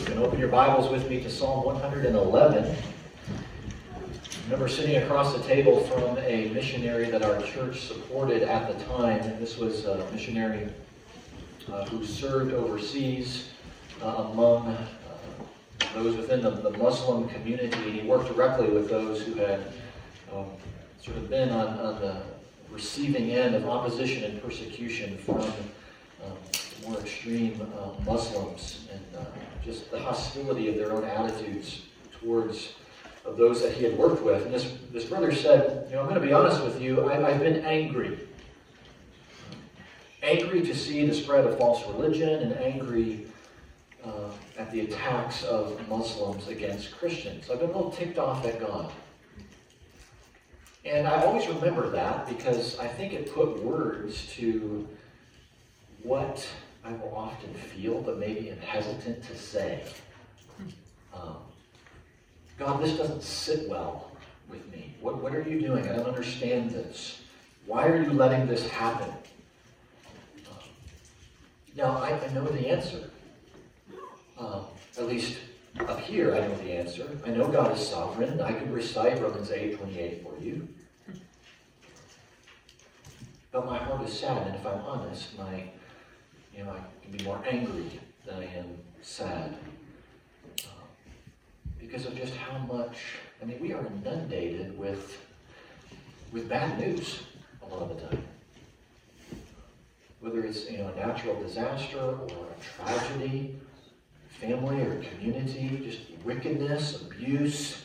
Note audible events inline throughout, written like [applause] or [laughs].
You can open your Bibles with me to Psalm 111. I remember sitting across the table from a missionary that our church supported at the time. This was a missionary uh, who served overseas uh, among uh, those within the, the, Muslim community. He worked directly with those who had um, sort of been on, on, the receiving end of opposition and persecution from um, more extreme uh, Muslims and uh, just the hostility of their own attitudes towards of those that he had worked with. And this, this brother said, you know, I'm going to be honest with you, I, I've been angry. Angry to see the spread of false religion and angry uh, at the attacks of Muslims against Christians. I've been a little ticked off at God. And I always remember that because I think it put words to what I will often feel, but maybe am hesitant to say. Um, God, this doesn't sit well with me. What, what are you doing? I don't understand this. Why are you letting this happen? Um, now, I, I, know the answer. Um, at least up here, I know the answer. I know God is sovereign. I could recite Romans 8 28 for you. But my heart is sad, and if I'm honest, my you know, I can be more angry than I am sad. Uh, because of just how much, I mean, we are inundated with, with bad news a lot of the time. Whether it's, you know, a natural disaster or a tragedy, family or community, just wickedness, abuse,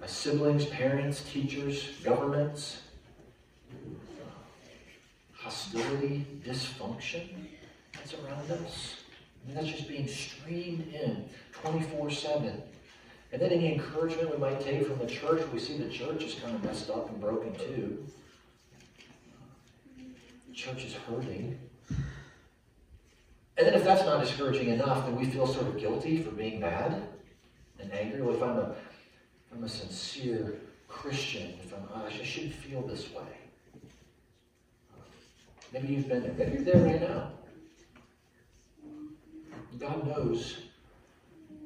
my siblings, parents, teachers, governments, hostility, dysfunction that's around us. I mean, that's just being streamed in 24 7. And then any encouragement we might take from the church, we see the church is kind of messed up and broken too. The church is hurting. And then if that's not discouraging enough, then we feel sort of guilty for being mad and angry. Well, if I'm a, if I'm a sincere Christian, if I'm, honest, I shouldn't feel this way. Maybe you've been there. Maybe you're there right now. God knows.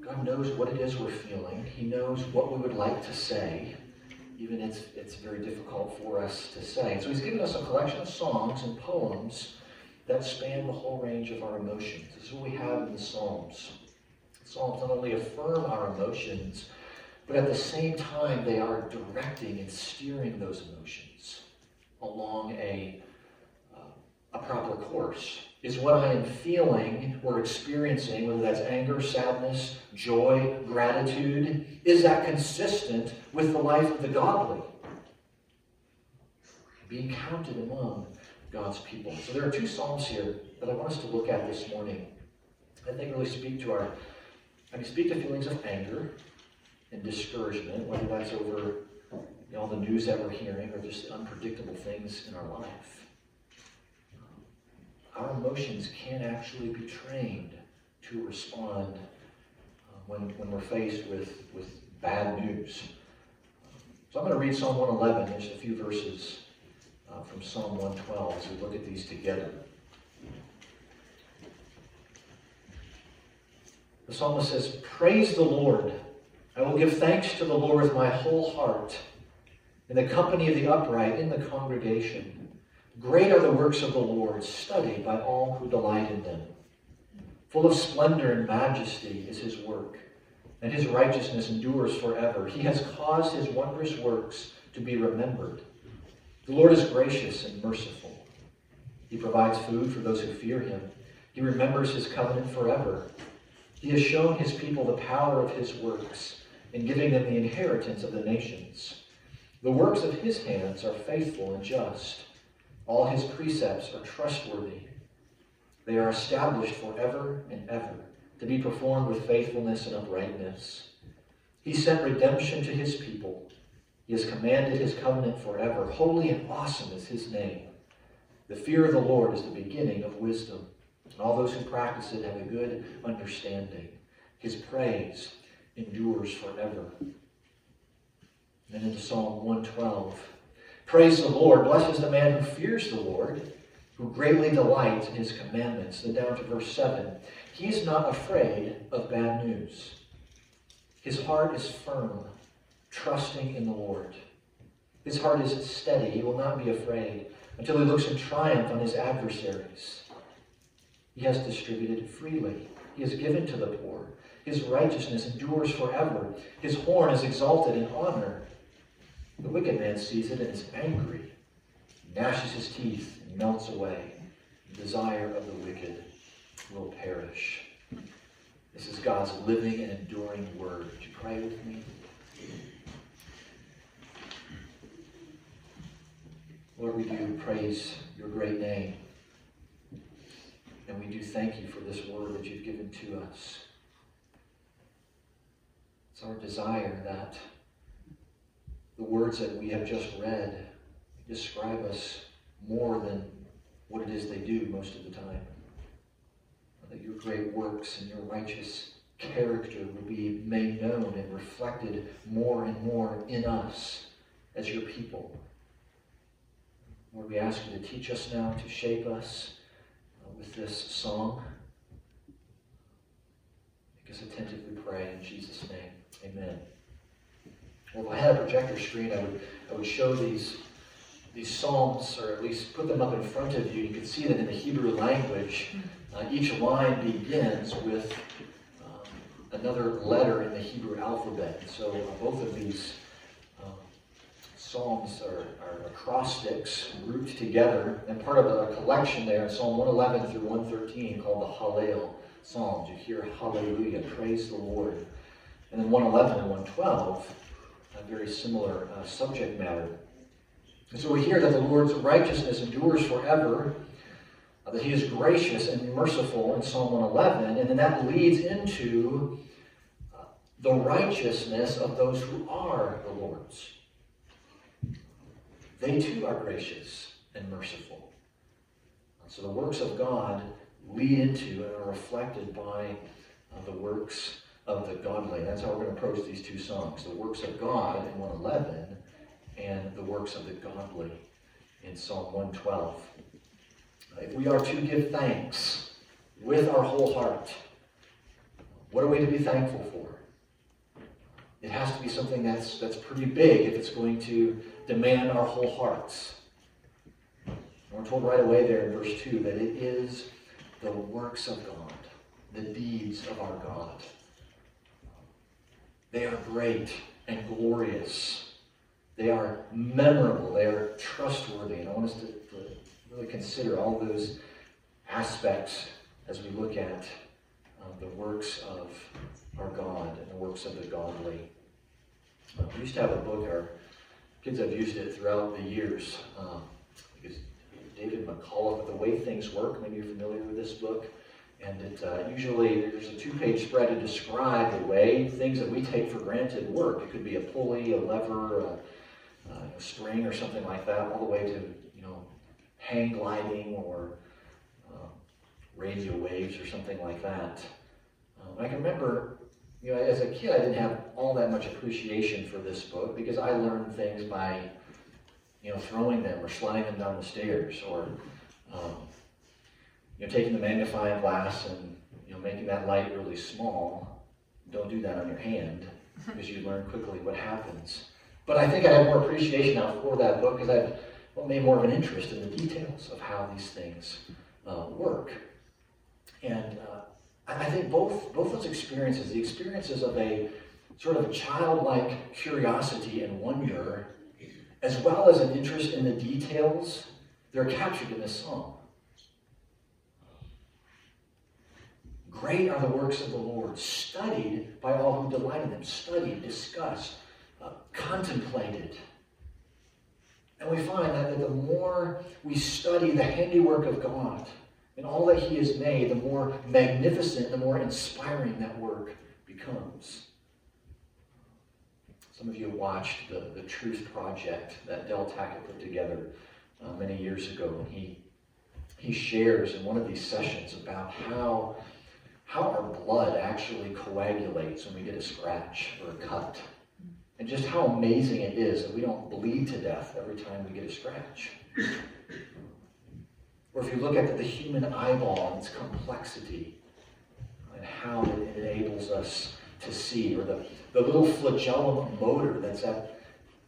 God knows what it is we're feeling. He knows what we would like to say, even it's it's very difficult for us to say. so He's given us a collection of songs and poems that span the whole range of our emotions. This is what we have in the Psalms. Psalms not only affirm our emotions, but at the same time they are directing and steering those emotions along a uh, a proper course is what I am feeling or experiencing, whether that's anger, sadness, joy, gratitude, is that consistent with the life of the godly? Being counted among God's people. So there are two Psalms here that I want us to look at this morning. I think really speak to our, I mean, speak to feelings of anger and discouragement, whether that's over you know, all the news that we're hearing or just unpredictable things in our life our emotions can actually be trained to respond uh, when, when we're faced with, with bad news. So I'm going to read Psalm 111, just a few verses uh, from Psalm 112 as we look at these together. The psalmist says, Praise the Lord. I will give thanks to the Lord with my whole heart, in the company of the upright, in the congregation. Great are the works of the Lord, studied by all who delight in them. Full of splendor and majesty is his work, and his righteousness endures forever. He has caused his wondrous works to be remembered. The Lord is gracious and merciful. He provides food for those who fear him. He remembers his covenant forever. He has shown his people the power of his works in giving them the inheritance of the nations. The works of his hands are faithful and just. All his precepts are trustworthy. They are established forever and ever, to be performed with faithfulness and uprightness. He sent redemption to his people. He has commanded his covenant forever. Holy and awesome is his name. The fear of the Lord is the beginning of wisdom, and all those who practice it have a good understanding. His praise endures forever. And into Psalm 112. Praise the Lord. Blessed is the man who fears the Lord, who greatly delights in his commandments. Then down to verse 7. He is not afraid of bad news. news. His heart is firm, trusting in the Lord. His heart is steady. He will not be afraid until he looks in triumph on his adversaries. He has distributed freely. He has given to the poor. His righteousness endures forever. His horn is exalted in honor. The wicked man sees it and is angry, gnashes his teeth, and melts away. The desire of the wicked will perish. This is God's living and enduring word. Would you pray with me? Lord, we do praise your great name. And we do thank you for this word that you've given to us. It's our desire that the words that we have just read describe us more than what it is they do most of the time. That your great works and your righteous character will be made known and reflected more and more in us as your people. Lord, we ask you to teach us now, to shape us uh, with this song. Make us attentively pray in Jesus' name. Amen. Well, if I had a projector screen, I would, I would show these, these psalms, or at least put them up in front of you. You can see that in the Hebrew language, uh, each line begins with um, another letter in the Hebrew alphabet. So uh, both of these psalms are, are acrostics grouped together and part of a collection there in Psalm 111 through 113 called the Hallel Psalms. You hear hallelujah, praise the Lord. And then 111 and 112, a very similar uh, subject matter. And so we hear that the Lord's righteousness endures forever, uh, that he is gracious and merciful in Psalm 111, and then that leads into uh, the righteousness of those who are the Lord's they too are gracious and merciful. So the works of God lead into and are reflected by uh, the works of the godly. That's how we're going to approach these two songs. The works of God in 111 and the works of the godly in Psalm 112. If we are to give thanks with our whole heart, what are we to be thankful for? It has to be something that's, that's pretty big if it's going to demand our whole hearts. And we're told right away there in verse 2 that it is the works of God, the deeds of our God. They are great and glorious. They are memorable. They are trustworthy. And I want us to, to really consider all those aspects as we look at uh, the works of our God and the works of the godly. Uh, we used to have a book, our kids have used it throughout the years. Um, David Macaulay, The Way Things Work, maybe you're familiar with this book. And it uh, usually there's a two-page spread to describe the way things that we take for granted work. It could be a pulley, a lever, a, a string, or something like that, all the way to you know hang gliding or uh, radio waves or something like that. Um, I can remember you know, as a kid, I didn't have all that much appreciation for this book because I learned things by, you know, throwing them or sliding them down the stairs or, um, you know, taking the magnifying glass and, you know, making that light really small. Don't do that on your hand [laughs] because you learn quickly what happens. But I think I have more appreciation now for that book because I've well, made more of an interest in the details of how these things uh, work. And uh, I think both, both those experiences, the experiences of a sort of childlike curiosity and wonder, as well as an interest in the details, they're captured in this song. Great are the works of the Lord, studied by all who delight in them, studied, discussed, uh, contemplated. And we find that the more we study the handiwork of God, and all that he has made, the more magnificent, the more inspiring that work becomes. Some of you watched the, the Truth Project that Del Tackett put together uh, many years ago. And he, he shares in one of these sessions about how, how our blood actually coagulates when we get a scratch or a cut. And just how amazing it is that we don't bleed to death every time we get a scratch. Or if you look at the, human eyeball and its complexity, and how it enables us to see, or the, the little flagellum motor that's at,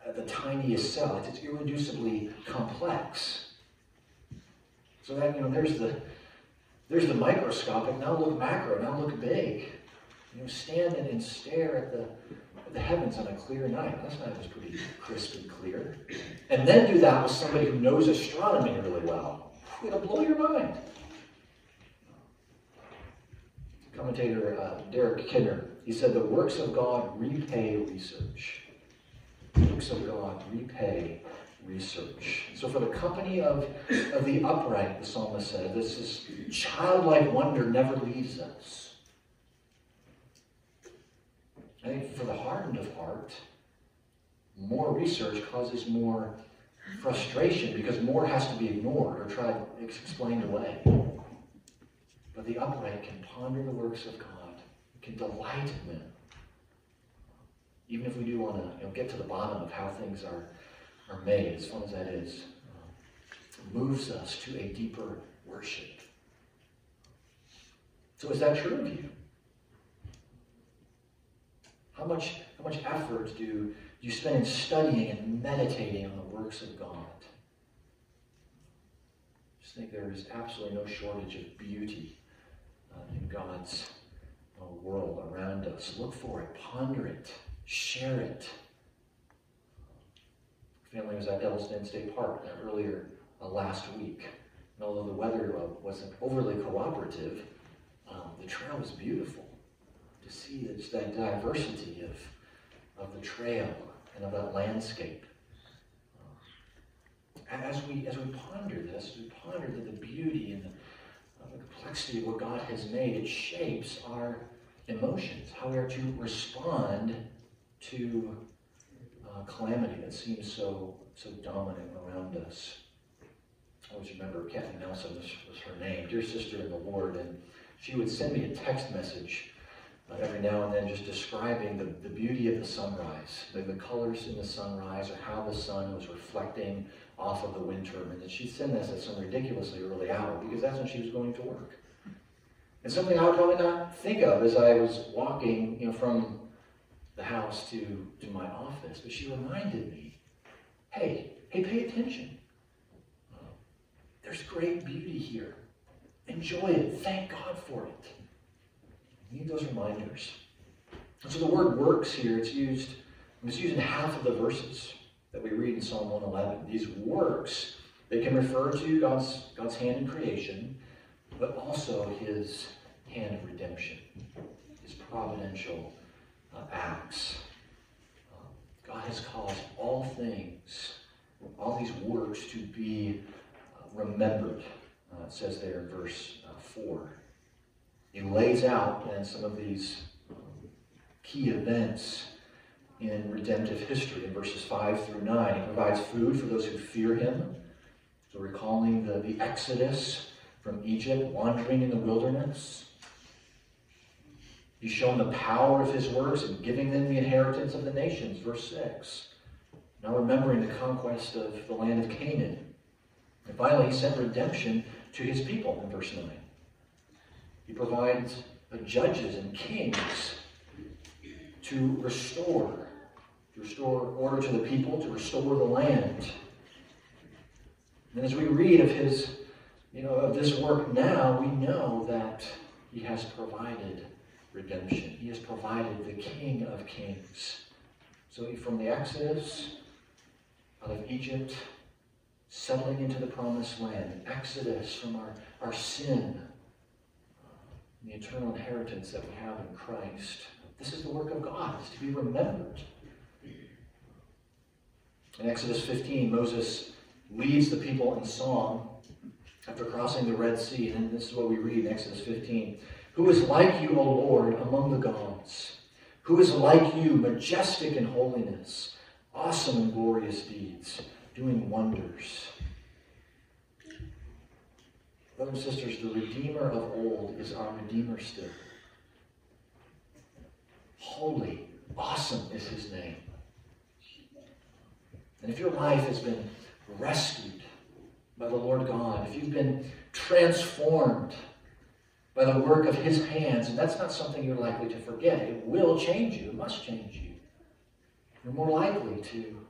at the tiniest cell. It's, irreducibly complex. So that, you know, there's the, there's the microscopic, now look macro, now look big. You know, stand and stare at the, at the heavens on a clear night. That's not just pretty crisp and clear. And then do that with somebody who knows astronomy really well. It'll blow your mind. Commentator uh, Derek Kidner, he said, the works of God repay research. The works of God repay research. So for the company of, of the upright, the psalmist said, this is childlike wonder never leaves us. I think for the hardened of heart, more research causes more frustration because more has to be ignored or tried explained away. But the upright can ponder the works of God, can delight in them. Even if we do want to you know, get to the bottom of how things are, as fun as that is, uh, moves us to a deeper worship. So is that true of you? How much, how much effort do you spend in studying and meditating on the works of God? I just think there is absolutely no shortage of beauty uh, in God's uh, world around us. Look for it, ponder it, share it. Family was at Den State Park earlier uh, last week. And although the weather uh, wasn't overly cooperative, um, the trail was beautiful to see just that diversity of, of the trail and of that landscape. Uh, as we as we ponder this, we ponder the, the beauty and the, uh, the complexity of what God has made, it shapes our emotions, how we are to respond to uh, calamity that seems so so dominant around us. I always remember Kathy Nelson was, was her name, dear sister in the Lord, and she would send me a text message uh, every now and then just describing the, the beauty of the sunrise, the, the colors in the sunrise, or how the sun was reflecting off of the wind turbine. And she'd send this at some ridiculously early hour because that's when she was going to work. And something I would probably not think of as I was walking, you know, from the house to, to my office, but she reminded me, hey, hey, pay attention. Uh, there's great beauty here. Enjoy it. Thank God for it. You need those reminders. And so the word works here, it's used, it's used in half of the verses that we read in Psalm 111. These works, they can refer to God's, God's hand in creation, but also his hand of redemption, his providential uh, acts. Uh, God has caused all things, all these works to be uh, remembered. Uh, it says there in verse uh, 4. He lays out then some of these um, key events in redemptive history in verses 5 through 9. He provides food for those who fear him. So, recalling the, the Exodus from Egypt, wandering in the wilderness. He's shown the power of his works and giving them the inheritance of the nations, verse 6. Now, remembering the conquest of the land of Canaan. And finally, he sent redemption to his people in verse 9. He provides judges and kings to restore, to restore order to the people, to restore the land. And as we read of his, you know, of this work now, we know that he has provided redemption. He has provided the King of Kings. So from the Exodus out of Egypt, settling into the promised land, Exodus from our, our sin, uh, the eternal inheritance that we have in Christ. This is the work of God, it's to be remembered. In Exodus 15, Moses leads the people in song after crossing the Red Sea. And this is what we read in Exodus 15. Who is like you, O Lord, among the gods? Who is like you, majestic in holiness, awesome in glorious deeds, doing wonders? Brothers and sisters, the Redeemer of old is our Redeemer still. Holy, awesome is his name. And if your life has been rescued by the Lord God, if you've been transformed by the work of his hands. And that's not something you're likely to forget. It will change you, it must change you. You're more likely to,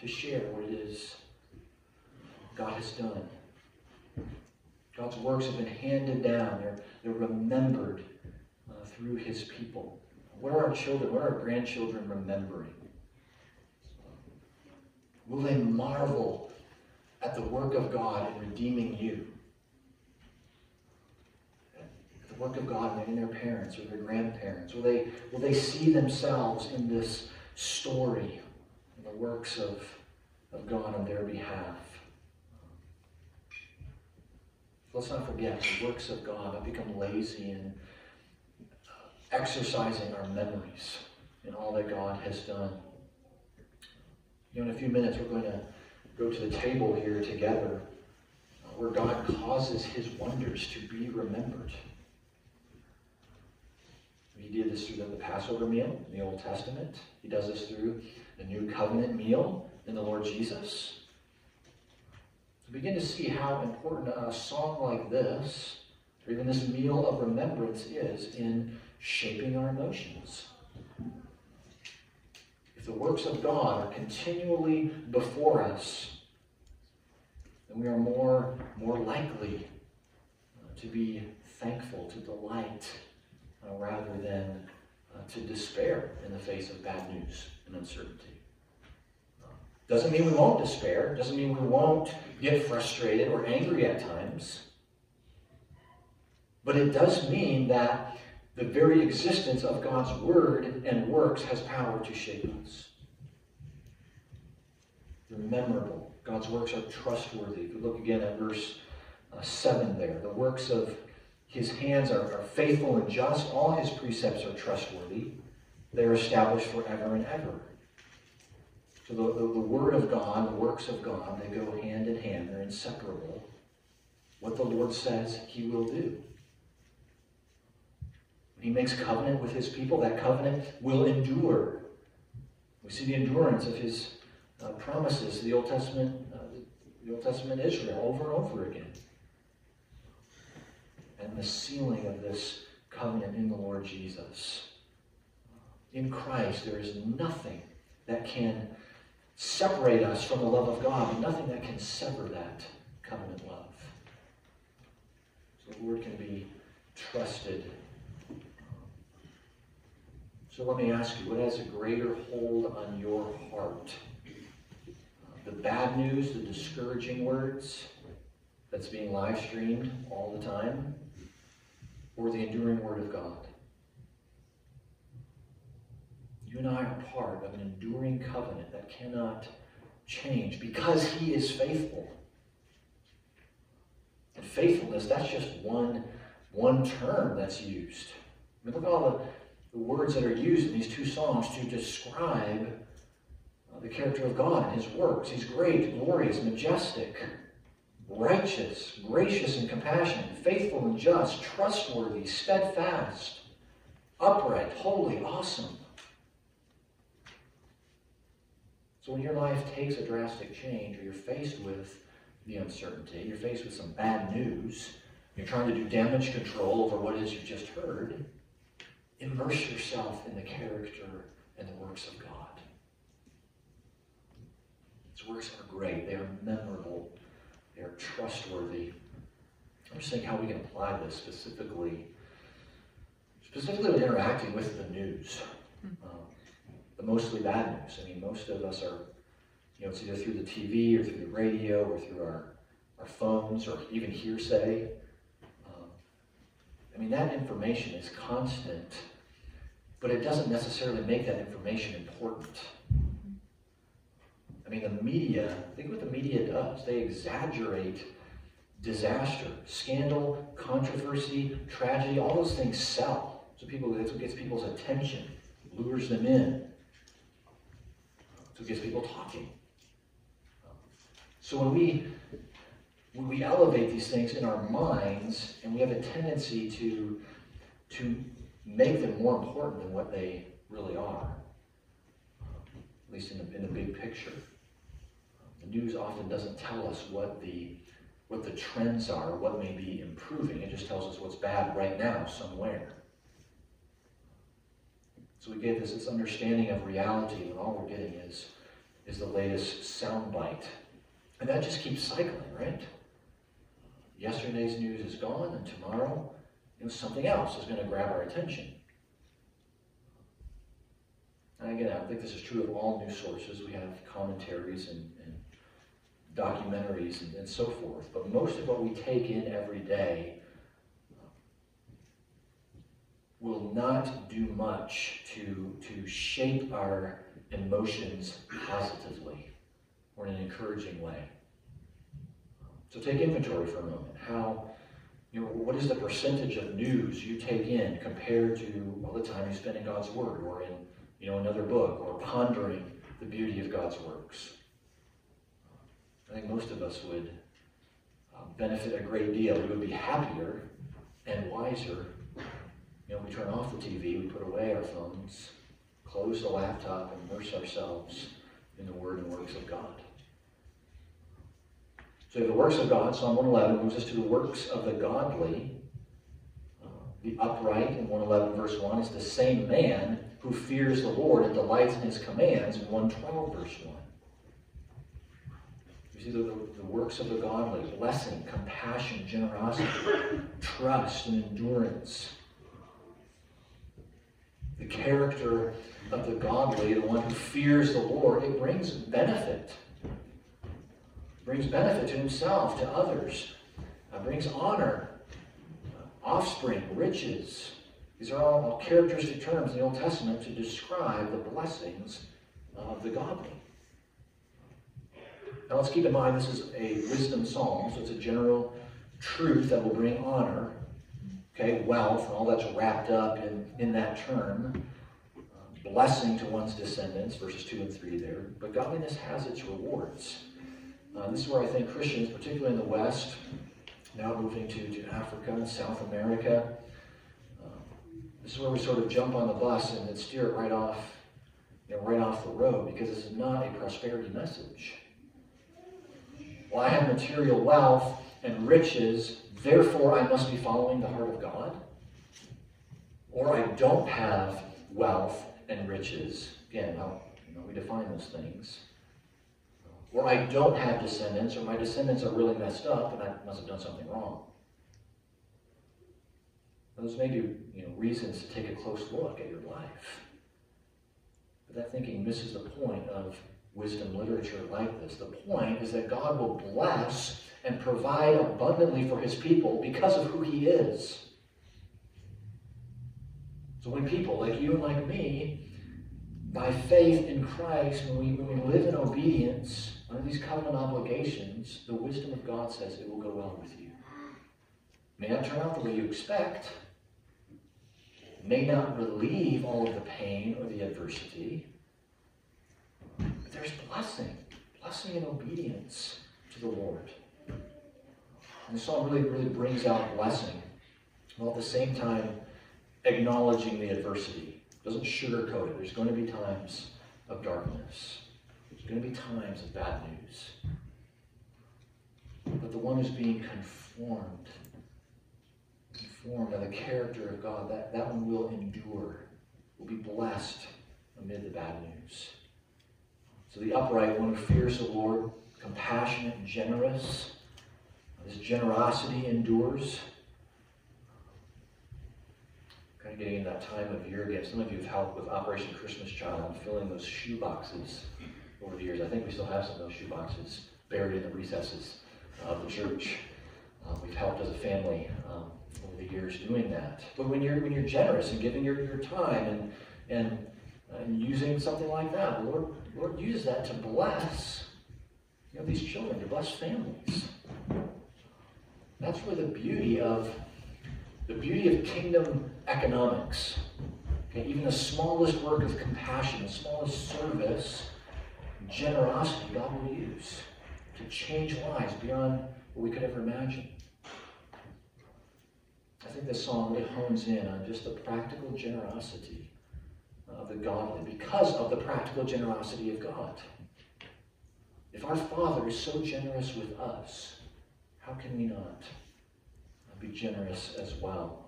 to share what it is God has done. God's works have been handed down, they're, they're remembered uh, through his people. What are our children, what are our grandchildren remembering? Will they marvel at the work of God in redeeming you? The work of God in their parents or their grandparents? Will they, will they see themselves in this story, in the works of, of God on their behalf? Let's not forget the works of God have become lazy in exercising our memories in all that God has done. You know, in a few minutes, we're going to go to the table here together uh, where God causes his wonders to be remembered. He did this through the Passover meal in the Old Testament. He does this through the New Covenant meal in the Lord Jesus. To begin to see how important a song like this, or even this meal of remembrance, is in shaping our emotions. If the works of God are continually before us, then we are more, more likely uh, to be thankful, to delight, uh, rather than uh, to despair in the face of bad news and uncertainty. Doesn't mean we won't despair, doesn't mean we won't get frustrated or angry at times. But it does mean that the very existence of God's word and works has power to shape us. They're memorable. God's works are trustworthy. If you look again at verse uh, 7 there, the works of his hands are, are faithful and just. All his precepts are trustworthy. They're established forever and ever. So the, the, the word of God, the works of God, they go hand in hand. They're inseparable. What the Lord says, he will do. He makes covenant with his people. That covenant will endure. We see the endurance of his uh, promises, the Old Testament, uh, the Old Testament Israel, over and over again. And the sealing of this covenant in the Lord Jesus. In Christ, there is nothing that can separate us from the love of God, nothing that can sever that covenant love. So the Lord can be trusted so let me ask you, what has a greater hold on your heart? The bad news, the discouraging words that's being live streamed all the time, or the enduring word of God? You and I are part of an enduring covenant that cannot change because he is faithful. And faithfulness, that's just one, one term that's used. I mean, look at all the the words that are used in these two songs to describe uh, the character of God and his works. He's great, glorious, majestic, righteous, gracious and compassionate, faithful and just, trustworthy, steadfast, upright, holy, awesome. So when your life takes a drastic change or you're faced with the uncertainty, you're faced with some bad news, you're trying to do damage control over what it is you've just heard, Immerse yourself in the character and the works of God. His works are great. They are memorable. They are trustworthy. I'm just thinking how we can apply this specifically, specifically when interacting with the news, um, the mostly bad news. I mean, most of us are, you know, it's either through the TV or through the radio or through our, our phones or even hearsay. Um, I mean, that information is constant but it doesn't necessarily make that information important. I mean, the media, think what the media does. They exaggerate disaster, scandal, controversy, tragedy, all those things sell. So people, that's what gets people's attention, lures them in. So it gets people talking. So when we when we elevate these things in our minds, and we have a tendency to to make them more important than what they really are, at least in the, in the big picture. The news often doesn't tell us what the, what the trends are, what may be improving. It just tells us what's bad right now somewhere. So we get this, this understanding of reality, and all we're getting is, is the latest soundbite. And that just keeps cycling, right? Yesterday's news is gone, and tomorrow, you know, something else is going to grab our attention. And again, I think this is true of all news sources. We have commentaries and, and documentaries and, and, so forth. But most of what we take in every day will not do much to, to shape our emotions positively or in an encouraging way. So take inventory for a moment. How, you know, what is the percentage of news you take in compared to all the time you spend in God's Word or in, you know, another book or pondering the beauty of God's works? I think most of us would uh, benefit a great deal. We would be happier and wiser. You know, we turn off the TV, we put away our phones, close the laptop, and immerse ourselves in the Word and works of God. So the works of God, Psalm 111 moves us to the works of the godly. Uh, the upright in 111 verse 1 is the same man who fears the Lord and delights in his commands in 112 verse 1. See the, the, works of the godly, blessing, compassion, generosity, trust, and endurance. The character of the godly, the one who fears the Lord, it brings benefit brings benefit to himself, to others, uh, brings honor, offspring, riches. These are all characteristic terms in the Old Testament to describe the blessings of the godly. Now let's keep in mind this is a wisdom psalm, so it's a general truth that will bring honor, okay, wealth, and all that's wrapped up in, in that term. Blessing to one's descendants, verses 2 and 3 there. But godliness has its rewards. Uh, this is where I think Christians, particularly in the West, now moving to, to Africa and South America, uh, this is where we sort of jump on the bus and, then steer it right off, you know, right off the road because this is not a prosperity message. I have material wealth and riches, therefore I must be following the heart of God. Or I don't have wealth and riches. Again, how you know, we define those things or I don't have descendants, or my descendants are really messed up and I must have done something wrong. Those may be you know, reasons to take a close look at your life. But that thinking misses the point of wisdom literature like this. The point is that God will bless and provide abundantly for his people because of who he is. So when people like you and like me, by faith in Christ, when we, when we live in obedience, under these covenant obligations, the wisdom of God says it will go well with you. May not turn out the way you expect, may not relieve all of the pain or the adversity, there's blessing, blessing and obedience to the Lord. And the psalm really, really brings out blessing, while at the same time acknowledging the adversity. Doesn't sugarcoat it. There's going to be times of darkness. There's going to be times of bad news. But the one who's being conformed, conformed by the character of God, that, that one will endure, will be blessed amid the bad news. So the upright one who fears the Lord, compassionate and generous, this generosity endures. Kind of getting in that time of year again. Some of you have helped with Operation Christmas Child, filling those shoe boxes over the years. I think we still have some of those shoe boxes buried in the recesses of the church. Uh, we've helped as a family um, over the years doing that. But when you're when you're generous and giving your, your time and and and using something like that, Lord Lord uses that to bless you know these children, to bless families. That's where the beauty of the beauty of kingdom economics. Okay, even the smallest work of compassion, the smallest service generosity God will use to change lives beyond what we could ever imagine. I think this song really hones in on just the practical generosity of the godly because of the practical generosity of God. If our Father is so generous with us, how can we not be generous as well?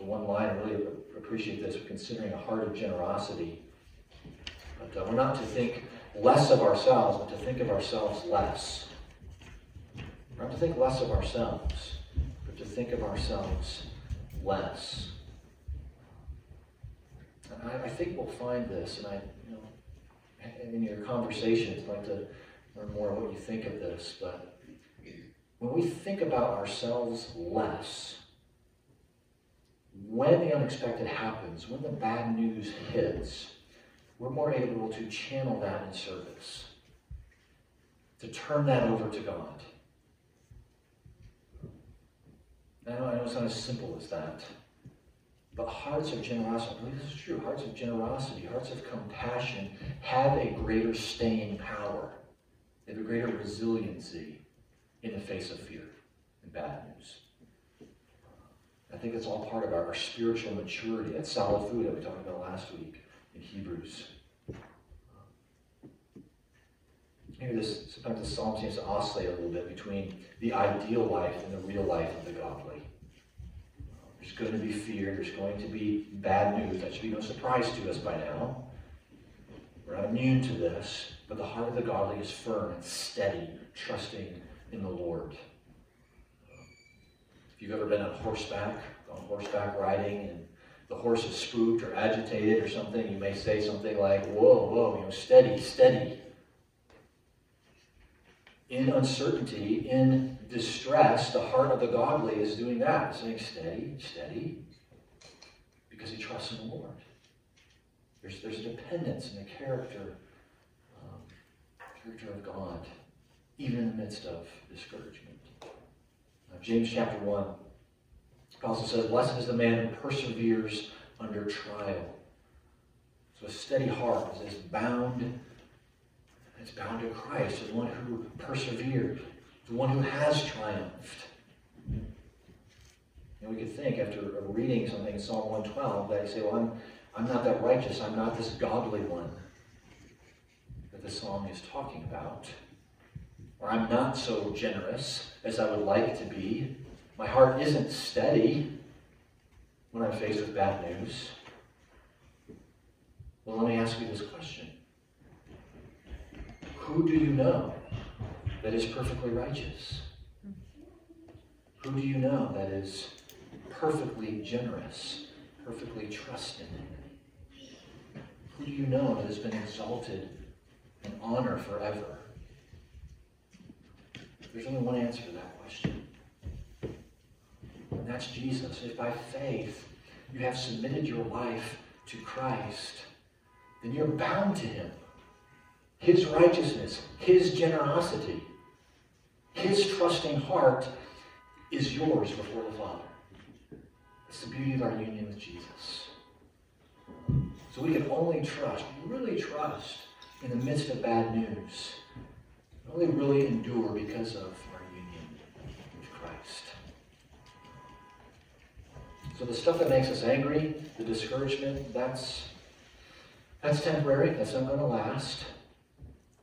There's one line, I really appreciate this, considering a heart of generosity. But uh, we're not to think less of ourselves, but to think of ourselves less. We're not to think less of ourselves, but to think of ourselves less. I, I think we'll find this, and I, you know, in your conversations, I'd like to learn more what you think of this, but when we think about ourselves less, when the unexpected happens, when the bad news hits, we're more able to channel that in service, to turn that over to God. I know, I know it's not as simple as that. But hearts of generosity, I believe this is true, hearts of generosity, hearts of compassion have a greater staying power. They have a greater resiliency in the face of fear and bad news. I think it's all part of our, our spiritual maturity. That solid food that we talked about last week in Hebrews. Maybe this sometimes the psalm seems to oscillate a little bit between the ideal life and the real life of the godly. There's going to be fear. There's going to be bad news. That should be no surprise to us by now. We're not immune to this, but the heart of the godly is firm and steady, trusting in the Lord. If you've ever been on horseback, on horseback riding, and the horse is spooked or agitated or something, you may say something like, whoa, whoa, you know, steady, steady. In uncertainty, in distress, the heart of the godly is doing that, saying, steady, steady, because he trusts in the Lord. There's, there's a dependence in the character, um, character of God even in the midst of discouragement. Uh, James chapter 1 also says, Blessed is the man who perseveres under trial. So a steady heart is bound, it's bound to Christ, the one who persevered, the one who has triumphed. And we could think after reading something in Psalm 112 that you say, well, I'm, I'm not that righteous. I'm not this godly one that the psalm is talking about or I'm not so generous as I would like to be. My heart isn't steady when I'm faced with bad news. Well, let me ask you this question Who do you know that is perfectly righteous? Who do you know that is perfectly generous, perfectly trusting? Who do you know that has been exalted in honor forever? There's only one answer to that question. And that's Jesus. If by faith you have submitted your life to Christ, then you're bound to him. His righteousness, his generosity, his trusting heart is yours before the Father. It's the beauty of our union with Jesus. So we can only trust, really trust, in the midst of bad news only really endure because of our union with Christ. So the stuff that makes us angry, the discouragement, that's that's temporary. That's not going to last,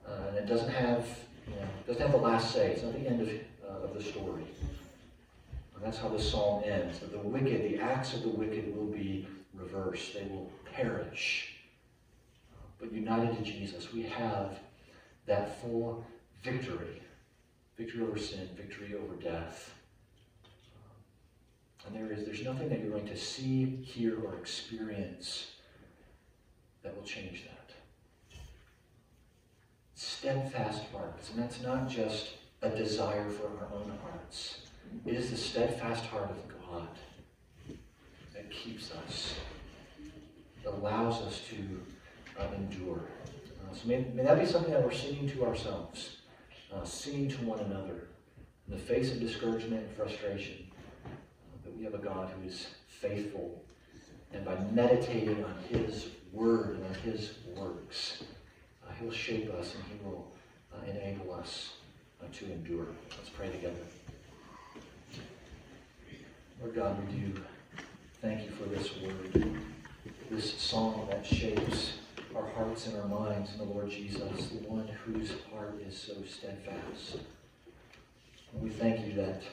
uh, and it doesn't have you know, doesn't have the last say. It's not the end of, uh, of the story. And that's how the psalm ends. That the wicked, the acts of the wicked, will be reversed. They will perish. But united to Jesus, we have that full victory. Victory over sin, victory over death. And there is there's nothing that you're going to see, hear, or experience that will change that. Steadfast hearts. And that's not just a desire for our own hearts. It is the steadfast heart of God that keeps us, that allows us to uh, endure. Uh, so may, may that be something that we're singing to ourselves uh, singing to one another in the face of discouragement and frustration, uh, that we have a God who is faithful. And by meditating on His Word and on His works, He'll shape us and He will uh, enable us uh, to endure. Let's pray together. Lord God, we do thank you for this word, this song that shapes our hearts and our minds in the Lord Jesus, the one whose heart is so steadfast. And we thank you that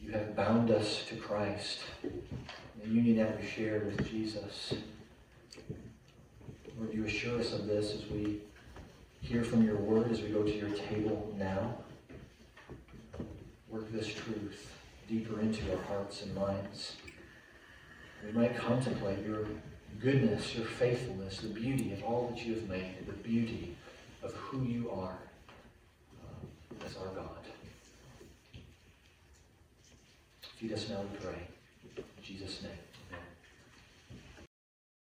you have bound us to Christ, the union that we share with Jesus. Lord, you assure us of this as we hear from your word, as we go to your table now. Work this truth deeper into our hearts and minds. We might contemplate your goodness, your faithfulness, the beauty of all that you have made, the beauty of who you are uh, as our God. Feed us now, we pray. In Jesus' name.